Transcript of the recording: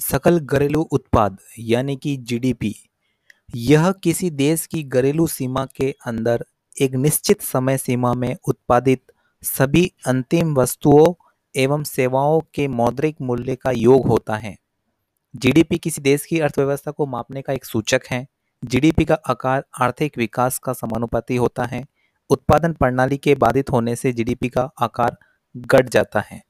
सकल घरेलू उत्पाद, यानी कि जीडीपी यह किसी देश की घरेलू सीमा के अंदर एक निश्चित समय सीमा में उत्पादित सभी अंतिम वस्तुओं एवं सेवाओं के मौद्रिक मूल्य का योग होता है। जीडीपी किसी देश की अर्थव्यवस्था को मापने का एक सूचक है। जीडीपी का आकार आर्थिक विकास का समानुपाती होता है। उत्पादन प्रणाली के बाधित होने से जीडीपी का आकार घट जाता है।